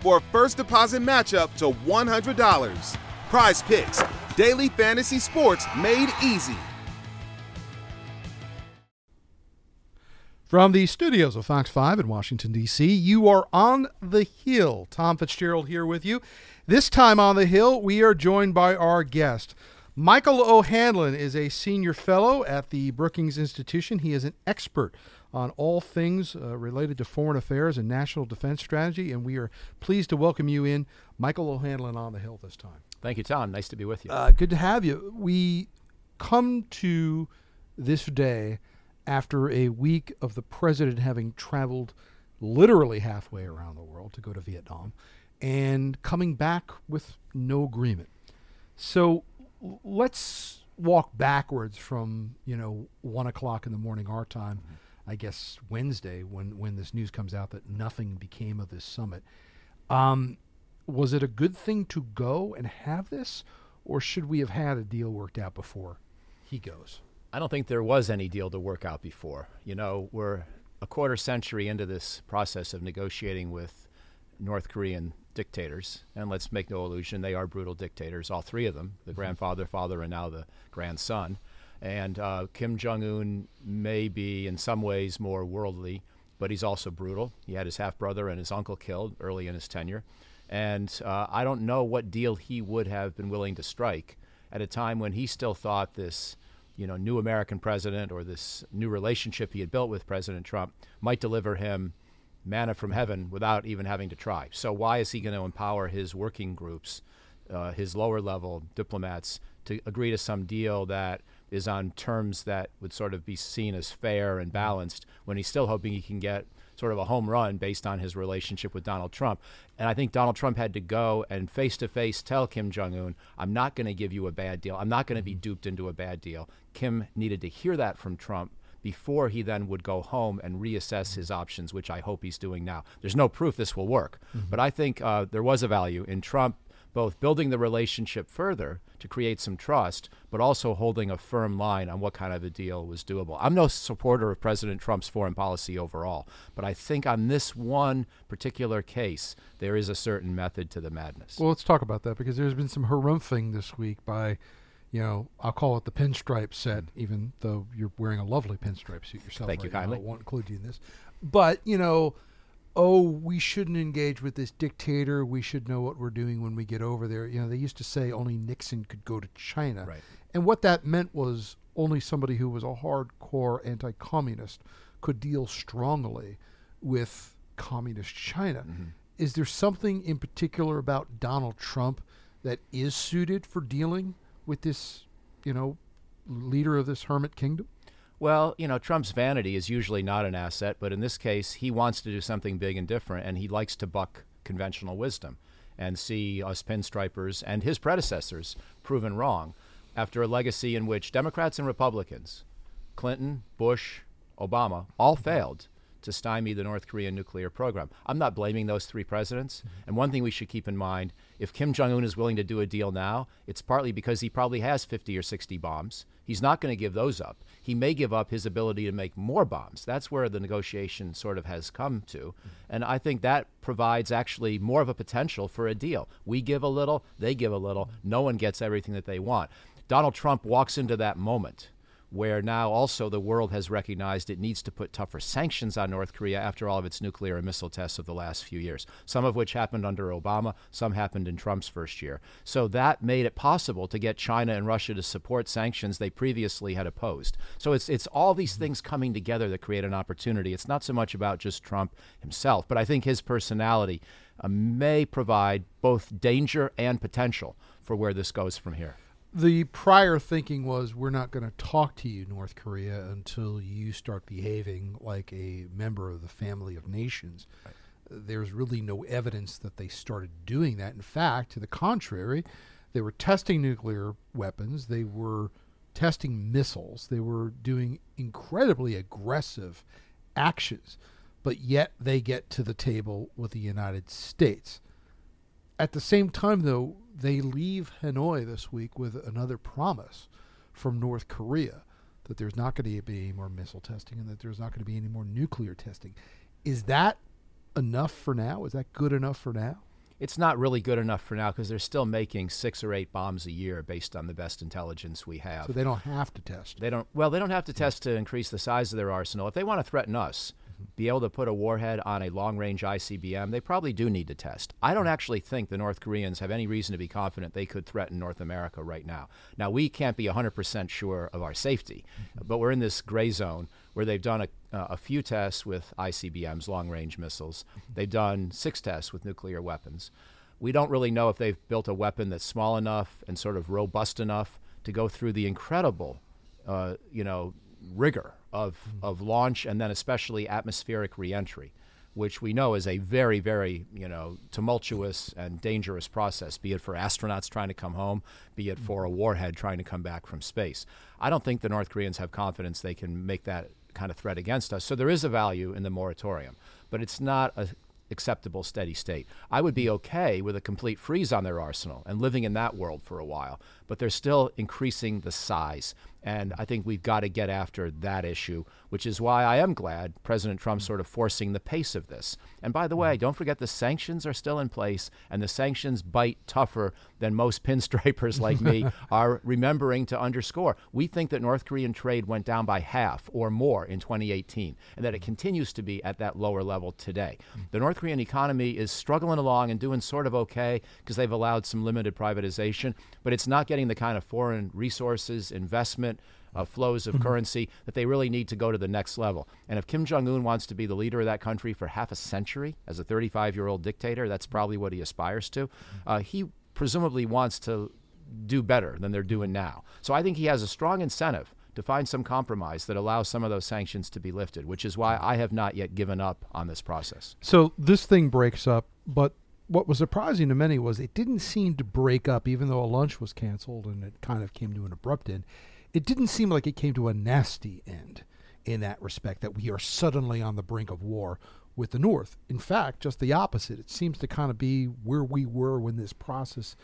for a first deposit matchup to $100. Prize Picks, daily fantasy sports made easy. From the studios of Fox 5 in Washington, D.C., you are on the Hill. Tom Fitzgerald here with you. This time on the Hill, we are joined by our guest. Michael O'Hanlon is a senior fellow at the Brookings Institution. He is an expert on all things uh, related to foreign affairs and national defense strategy, and we are pleased to welcome you in, Michael O'Hanlon, on the Hill this time. Thank you, Tom. Nice to be with you. Uh, good to have you. We come to this day after a week of the president having traveled literally halfway around the world to go to Vietnam and coming back with no agreement. So let's walk backwards from, you know, one o'clock in the morning our time, I guess Wednesday, when, when this news comes out that nothing became of this summit. Um, was it a good thing to go and have this, or should we have had a deal worked out before he goes? I don't think there was any deal to work out before. You know, we're a quarter century into this process of negotiating with North Korean dictators, and let's make no illusion, they are brutal dictators, all three of them the grandfather, father, and now the grandson. And uh, Kim Jong un may be, in some ways, more worldly, but he's also brutal. He had his half brother and his uncle killed early in his tenure. And uh, I don't know what deal he would have been willing to strike at a time when he still thought this you know, new American president or this new relationship he had built with President Trump might deliver him manna from heaven without even having to try. So why is he going to empower his working groups, uh, his lower level diplomats, to agree to some deal that is on terms that would sort of be seen as fair and balanced when he's still hoping he can get sort of a home run based on his relationship with Donald Trump. And I think Donald Trump had to go and face to face tell Kim Jong un, I'm not going to give you a bad deal. I'm not going to be duped into a bad deal. Kim needed to hear that from Trump before he then would go home and reassess his options, which I hope he's doing now. There's no proof this will work, mm-hmm. but I think uh, there was a value in Trump both building the relationship further to create some trust, but also holding a firm line on what kind of a deal was doable. I'm no supporter of President Trump's foreign policy overall, but I think on this one particular case, there is a certain method to the madness. Well, let's talk about that because there's been some harumphing this week by, you know, I'll call it the pinstripe set, mm. even though you're wearing a lovely pinstripe suit yourself. Thank right you kindly. Now. I won't include you in this. But, you know, oh, we shouldn't engage with this dictator. We should know what we're doing when we get over there. You know, they used to say only Nixon could go to China. Right. And what that meant was only somebody who was a hardcore anti communist could deal strongly with communist China. Mm-hmm. Is there something in particular about Donald Trump that is suited for dealing with this, you know, leader of this hermit kingdom? Well, you know, Trump's vanity is usually not an asset, but in this case, he wants to do something big and different, and he likes to buck conventional wisdom and see us pinstripers and his predecessors proven wrong after a legacy in which Democrats and Republicans, Clinton, Bush, Obama, all failed to stymie the North Korean nuclear program. I'm not blaming those three presidents. Mm-hmm. And one thing we should keep in mind if Kim Jong un is willing to do a deal now, it's partly because he probably has 50 or 60 bombs. He's not going to give those up. He may give up his ability to make more bombs. That's where the negotiation sort of has come to. And I think that provides actually more of a potential for a deal. We give a little, they give a little. No one gets everything that they want. Donald Trump walks into that moment where now also the world has recognized it needs to put tougher sanctions on North Korea after all of its nuclear and missile tests of the last few years, some of which happened under Obama, some happened in Trump's first year. So that made it possible to get China and Russia to support sanctions they previously had opposed. So it's it's all these things coming together that create an opportunity. It's not so much about just Trump himself, but I think his personality uh, may provide both danger and potential for where this goes from here the prior thinking was we're not going to talk to you, North Korea, until you start behaving like a member of the family of nations. There's really no evidence that they started doing that. In fact, to the contrary, they were testing nuclear weapons, they were testing missiles, they were doing incredibly aggressive actions, but yet they get to the table with the United States. At the same time, though, they leave Hanoi this week with another promise from North Korea that there's not going to be any more missile testing and that there's not going to be any more nuclear testing. Is that enough for now? Is that good enough for now? It's not really good enough for now because they're still making six or eight bombs a year based on the best intelligence we have. So they don't have to test. They don't. Well, they don't have to test to increase the size of their arsenal. If they want to threaten us, be able to put a warhead on a long range ICBM, they probably do need to test. I don't actually think the North Koreans have any reason to be confident they could threaten North America right now. Now, we can't be 100% sure of our safety, but we're in this gray zone where they've done a, uh, a few tests with ICBMs, long range missiles. They've done six tests with nuclear weapons. We don't really know if they've built a weapon that's small enough and sort of robust enough to go through the incredible, uh, you know, rigor of, mm-hmm. of launch and then especially atmospheric reentry, which we know is a very, very you know tumultuous and dangerous process, be it for astronauts trying to come home, be it for a warhead trying to come back from space. I don't think the North Koreans have confidence they can make that kind of threat against us. So there is a value in the moratorium, but it's not a acceptable steady state. I would be okay with a complete freeze on their arsenal and living in that world for a while, but they're still increasing the size. And I think we've got to get after that issue, which is why I am glad President Trump's mm. sort of forcing the pace of this. And by the way, mm. don't forget the sanctions are still in place, and the sanctions bite tougher than most pinstripers like me are remembering to underscore. We think that North Korean trade went down by half or more in 2018, and that it mm. continues to be at that lower level today. The North Korean economy is struggling along and doing sort of okay because they've allowed some limited privatization, but it's not getting the kind of foreign resources, investment, uh, flows of mm-hmm. currency that they really need to go to the next level. And if Kim Jong un wants to be the leader of that country for half a century as a 35 year old dictator, that's probably what he aspires to. Uh, he presumably wants to do better than they're doing now. So I think he has a strong incentive to find some compromise that allows some of those sanctions to be lifted, which is why I have not yet given up on this process. So this thing breaks up, but what was surprising to many was it didn't seem to break up, even though a lunch was canceled and it kind of came to an abrupt end. It didn't seem like it came to a nasty end in that respect, that we are suddenly on the brink of war with the North. In fact, just the opposite. It seems to kind of be where we were when this process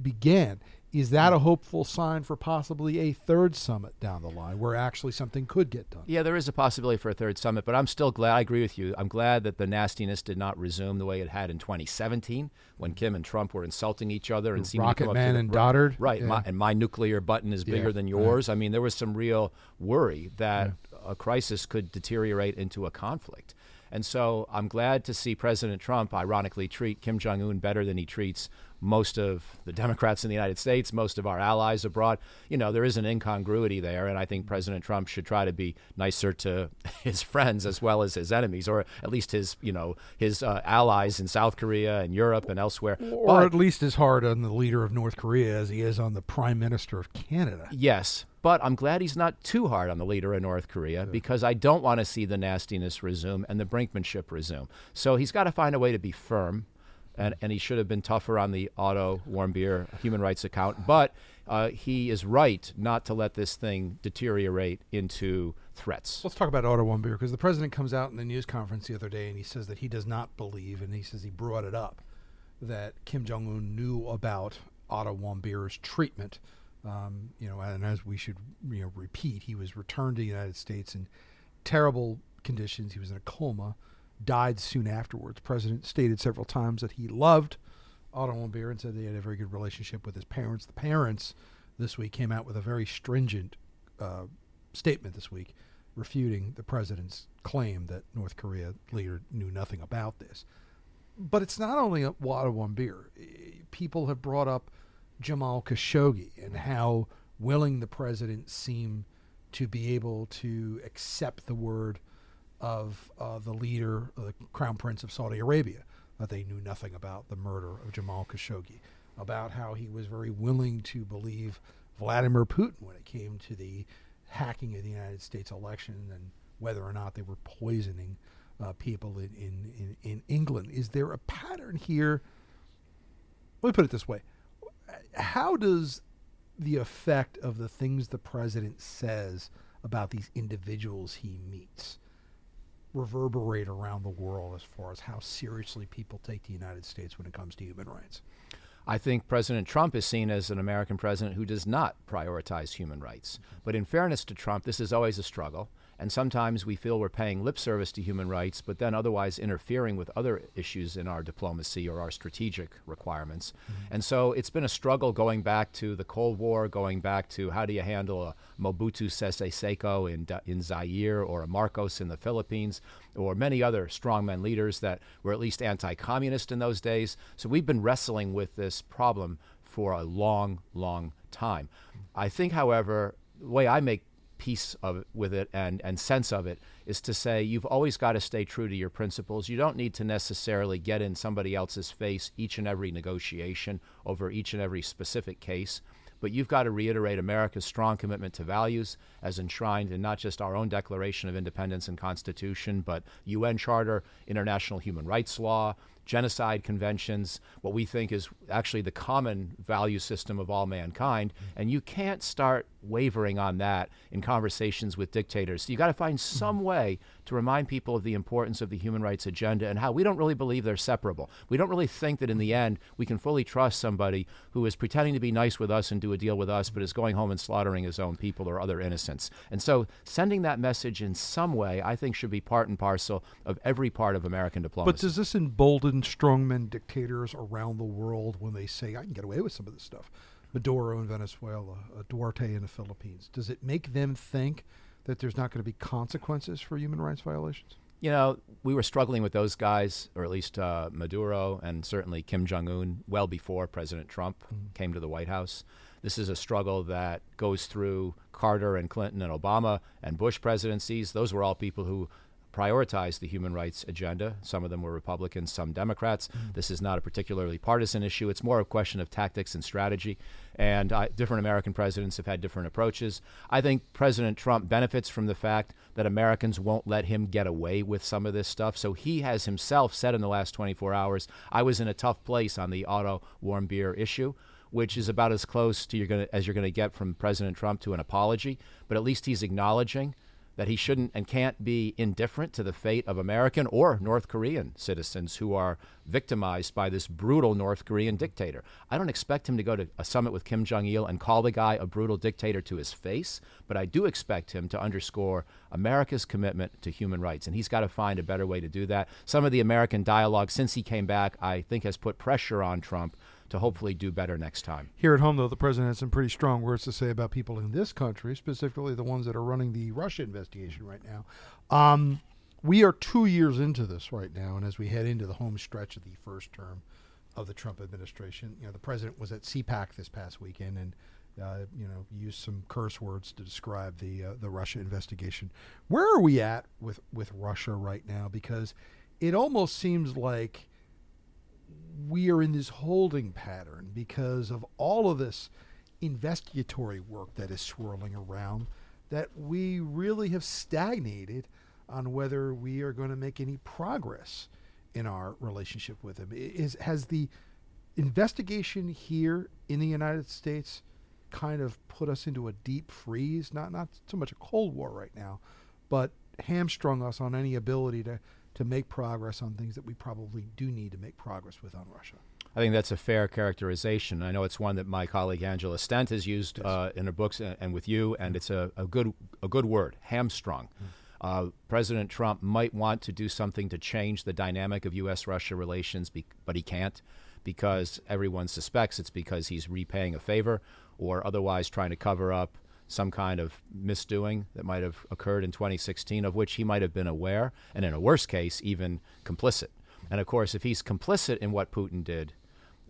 began. Is that a hopeful sign for possibly a third summit down the line where actually something could get done? Yeah, there is a possibility for a third summit, but I'm still glad. I agree with you. I'm glad that the nastiness did not resume the way it had in 2017 when Kim and Trump were insulting each other and seemed Rocket to come Man up to and Goddard. Right. Yeah. My, and my nuclear button is bigger yeah. than yours. I mean, there was some real worry that a crisis could deteriorate into a conflict. And so I'm glad to see President Trump, ironically, treat Kim Jong un better than he treats most of the Democrats in the United States, most of our allies abroad. You know, there is an incongruity there, and I think President Trump should try to be nicer to his friends as well as his enemies, or at least his, you know, his uh, allies in South Korea and Europe and elsewhere. Or but, at least as hard on the leader of North Korea as he is on the Prime Minister of Canada. Yes, but I'm glad he's not too hard on the leader of North Korea because I don't want to see the nastiness resume and the brinkmanship resume. So he's got to find a way to be firm and, and he should have been tougher on the Otto Warmbier human rights account. But uh, he is right not to let this thing deteriorate into threats. Let's talk about Otto Warmbier because the president comes out in the news conference the other day and he says that he does not believe, and he says he brought it up, that Kim Jong Un knew about Otto Warmbier's treatment. Um, you know, and as we should you know repeat, he was returned to the United States in terrible conditions. He was in a coma died soon afterwards. president stated several times that he loved Otto Warmbier and said they had a very good relationship with his parents. The parents this week came out with a very stringent uh, statement this week refuting the president's claim that North Korea leader knew nothing about this. But it's not only a water beer. People have brought up Jamal Khashoggi and how willing the president seemed to be able to accept the word of uh, the leader, uh, the crown prince of Saudi Arabia, that they knew nothing about the murder of Jamal Khashoggi, about how he was very willing to believe Vladimir Putin when it came to the hacking of the United States election and whether or not they were poisoning uh, people in, in, in, in England. Is there a pattern here? Let me put it this way How does the effect of the things the president says about these individuals he meets reverberate around the world as far as how seriously people take the United States when it comes to human rights? I think President Trump is seen as an American president who does not prioritize human rights. Mm-hmm. But in fairness to Trump, this is always a struggle. And sometimes we feel we're paying lip service to human rights, but then otherwise interfering with other issues in our diplomacy or our strategic requirements. Mm-hmm. And so it's been a struggle going back to the Cold War, going back to how do you handle a Mobutu Sese Seko in, in Zaire or a Marcos in the Philippines or many other strongman leaders that were at least anti communist in those days. So we've been wrestling with this problem for a long, long time. I think, however, the way I make peace of it, with it and and sense of it is to say you've always got to stay true to your principles. You don't need to necessarily get in somebody else's face each and every negotiation over each and every specific case. But you've got to reiterate America's strong commitment to values as enshrined in not just our own Declaration of Independence and Constitution, but UN Charter, international human rights law, genocide conventions, what we think is actually the common value system of all mankind. And you can't start wavering on that in conversations with dictators. So you got to find mm-hmm. some way to remind people of the importance of the human rights agenda and how we don't really believe they're separable. We don't really think that in the end we can fully trust somebody who is pretending to be nice with us and do a deal with us, but is going home and slaughtering his own people or other innocents. And so sending that message in some way, I think, should be part and parcel of every part of American diplomacy. But does this embolden strongmen dictators around the world when they say, I can get away with some of this stuff? Maduro in Venezuela, uh, Duterte in the Philippines. Does it make them think that there's not going to be consequences for human rights violations? You know, we were struggling with those guys, or at least uh, Maduro and certainly Kim Jong un, well before President Trump mm-hmm. came to the White House. This is a struggle that goes through Carter and Clinton and Obama and Bush presidencies. Those were all people who prioritized the human rights agenda. Some of them were Republicans, some Democrats. Mm-hmm. This is not a particularly partisan issue. It's more a question of tactics and strategy. And uh, different American presidents have had different approaches. I think President Trump benefits from the fact that Americans won't let him get away with some of this stuff. So he has himself said in the last 24 hours, I was in a tough place on the auto warm beer issue which is about as close to you're gonna, as you're going to get from President Trump to an apology. But at least he's acknowledging that he shouldn't and can't be indifferent to the fate of American or North Korean citizens who are victimized by this brutal North Korean dictator. I don't expect him to go to a summit with Kim Jong il and call the guy a brutal dictator to his face, but I do expect him to underscore America's commitment to human rights, and he's got to find a better way to do that. Some of the American dialogue since he came back, I think, has put pressure on Trump to hopefully do better next time. Here at home, though, the president has some pretty strong words to say about people in this country, specifically the ones that are running the Russia investigation right now. Um, we are two years into this right now, and as we head into the home stretch of the first term of the Trump administration, you know, the president was at CPAC this past weekend and. Uh, you know, used some curse words to describe the uh, the Russia investigation. Where are we at with with Russia right now? Because it almost seems like we are in this holding pattern because of all of this investigatory work that is swirling around that we really have stagnated on whether we are going to make any progress in our relationship with him. Is has the investigation here in the United States kind of put us into a deep freeze? Not not so much a cold war right now, but hamstrung us on any ability to to make progress on things that we probably do need to make progress with on Russia. I think that's a fair characterization. I know it's one that my colleague Angela Stent has used yes. uh, in her books and, and with you, and it's a, a, good a good word, hamstrung. Mm. Uh, President Trump might want to do something to change the dynamic of U.S. Russia relations, be- but he can't because everyone suspects it's because he's repaying a favor or otherwise trying to cover up some kind of misdoing that might have occurred in 2016, of which he might have been aware, and in a worse case, even complicit. And of course, if he's complicit in what Putin did,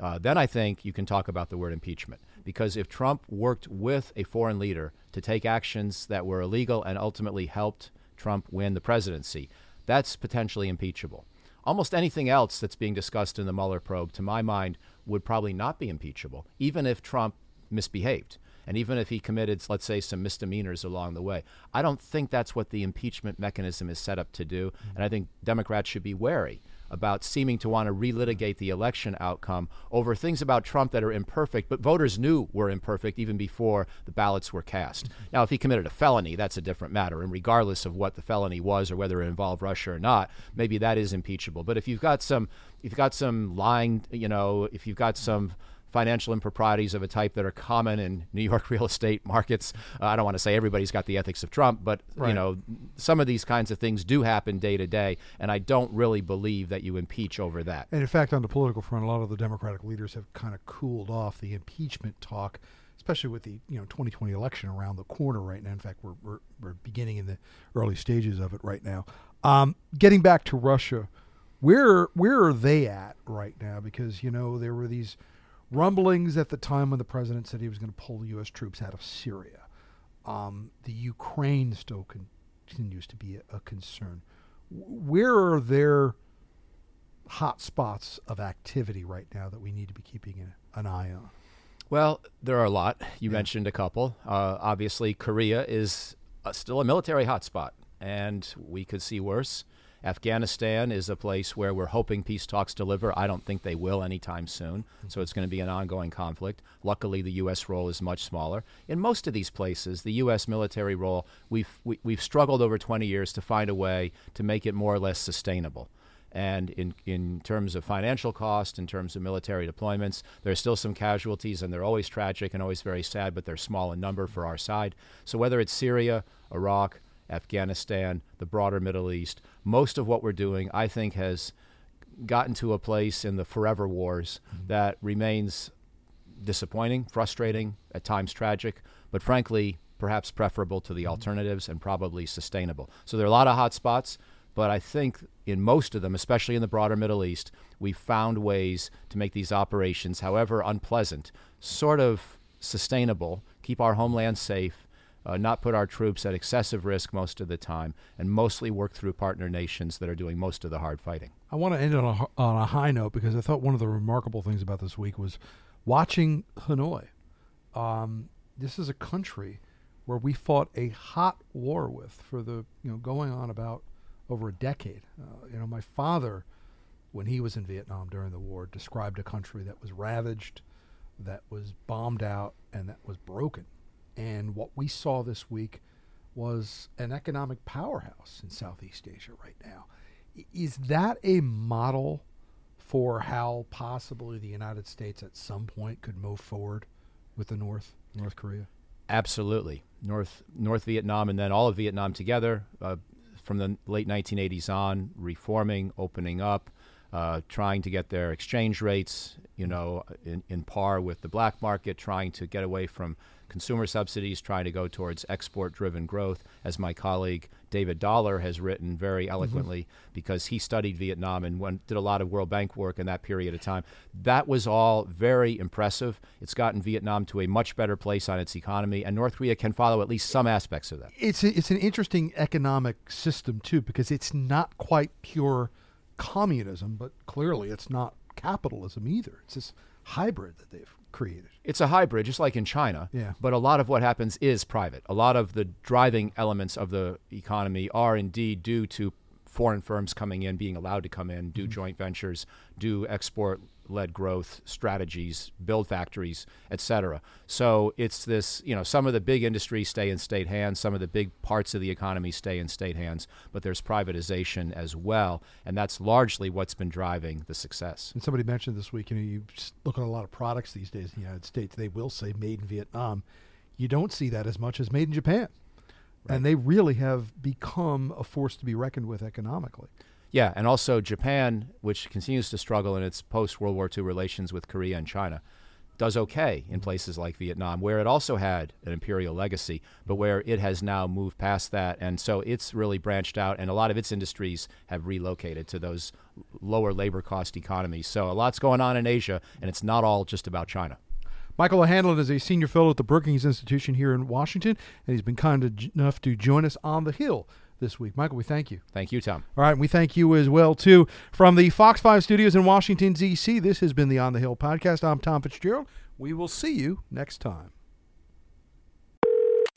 uh, then I think you can talk about the word impeachment. Because if Trump worked with a foreign leader to take actions that were illegal and ultimately helped Trump win the presidency, that's potentially impeachable. Almost anything else that's being discussed in the Mueller probe, to my mind, would probably not be impeachable, even if Trump misbehaved. And even if he committed, let's say, some misdemeanors along the way, I don't think that's what the impeachment mechanism is set up to do. Mm-hmm. And I think Democrats should be wary about seeming to want to relitigate the election outcome over things about Trump that are imperfect, but voters knew were imperfect even before the ballots were cast. Mm-hmm. Now, if he committed a felony, that's a different matter. And regardless of what the felony was or whether it involved Russia or not, maybe that is impeachable. But if you've got some, if you've got some lying, you know, if you've got some financial improprieties of a type that are common in New York real estate markets. Uh, I don't want to say everybody's got the ethics of Trump, but right. you know, some of these kinds of things do happen day to day, and I don't really believe that you impeach over that. And in fact, on the political front, a lot of the Democratic leaders have kind of cooled off the impeachment talk. Especially with the you know 2020 election around the corner right now. In fact, we're, we're, we're beginning in the early stages of it right now. Um, getting back to Russia, where where are they at right now? Because you know there were these rumblings at the time when the president said he was going to pull U.S. troops out of Syria. Um, the Ukraine still con- continues to be a, a concern. Where are there hot spots of activity right now that we need to be keeping an eye on? Well, there are a lot. You yeah. mentioned a couple. Uh, obviously, Korea is uh, still a military hotspot, and we could see worse. Afghanistan is a place where we're hoping peace talks deliver. I don't think they will anytime soon. So it's going to be an ongoing conflict. Luckily, the U.S. role is much smaller. In most of these places, the U.S. military role, we've, we, have we have struggled over 20 years to find a way to make it more or less sustainable. And in, in terms of financial cost, in terms of military deployments, there are still some casualties, and they're always tragic and always very sad, but they're small in number for our side. So whether it's Syria, Iraq, Afghanistan, the broader Middle East. Most of what we're doing, I think, has gotten to a place in the forever wars mm-hmm. that remains disappointing, frustrating, at times tragic, but frankly, perhaps preferable to the mm-hmm. alternatives and probably sustainable. So there are a lot of hot spots, but I think in most of them, especially in the broader Middle East, we've found ways to make these operations, however unpleasant, sort of sustainable, keep our homeland safe, uh, not put our troops at excessive risk most of the time, and mostly work through partner nations that are doing most of the hard fighting. I want to end on a, on a high note because I thought one of the remarkable things about this week was watching Hanoi. Um, this is a country where we fought a hot war with for the you know going on about over a decade. Uh, you know, my father, when he was in Vietnam during the war, described a country that was ravaged, that was bombed out, and that was broken. And what we saw this week was an economic powerhouse in Southeast Asia right now. Is that a model for how possibly the United States at some point could move forward with the North, North Korea? Absolutely. North North Vietnam and then all of Vietnam together uh, from the late 1980s on, reforming, opening up, uh, trying to get their exchange rates, you know, in, in par with the black market, trying to get away from consumer subsidies, trying to go towards export driven growth, as my colleague David Dollar has written very mm-hmm. eloquently mm-hmm. because he studied Vietnam and went, did a lot of World Bank work in that period of time. That was all very impressive. It's gotten Vietnam to a much better place on its economy, and North Korea can follow at least some aspects of that. It's, a, it's an interesting economic system, too, because it's not quite pure communism, but clearly it's not capitalism either. It's this hybrid that they've created. It's a hybrid, just like in China. Yeah. But a lot of what happens is private. A lot of the driving elements of the economy are indeed due to foreign firms coming in, being allowed to come in, do mm-hmm. joint ventures, do export led growth strategies, build factories, et cetera. So it's this, you know, some of the big industries stay in state hands, some of the big parts of the economy stay in state hands, but there's privatization as well. And that's largely what's been driving the success. And somebody mentioned this week, you know, you look at a lot of products these days in the United States, they will say made in Vietnam. You don't see that as much as made in Japan. Right. And they really have become a force to be reckoned with economically. Yeah, and also Japan, which continues to struggle in its post World War II relations with Korea and China, does okay in places like Vietnam, where it also had an imperial legacy, but where it has now moved past that. And so it's really branched out, and a lot of its industries have relocated to those lower labor cost economies. So a lot's going on in Asia, and it's not all just about China. Michael O'Hanlon is a senior fellow at the Brookings Institution here in Washington, and he's been kind enough to join us on the Hill this week. Michael, we thank you. Thank you, Tom. All right, we thank you as well too from the Fox Five Studios in Washington D.C. This has been the On the Hill podcast. I'm Tom Fitzgerald. We will see you next time.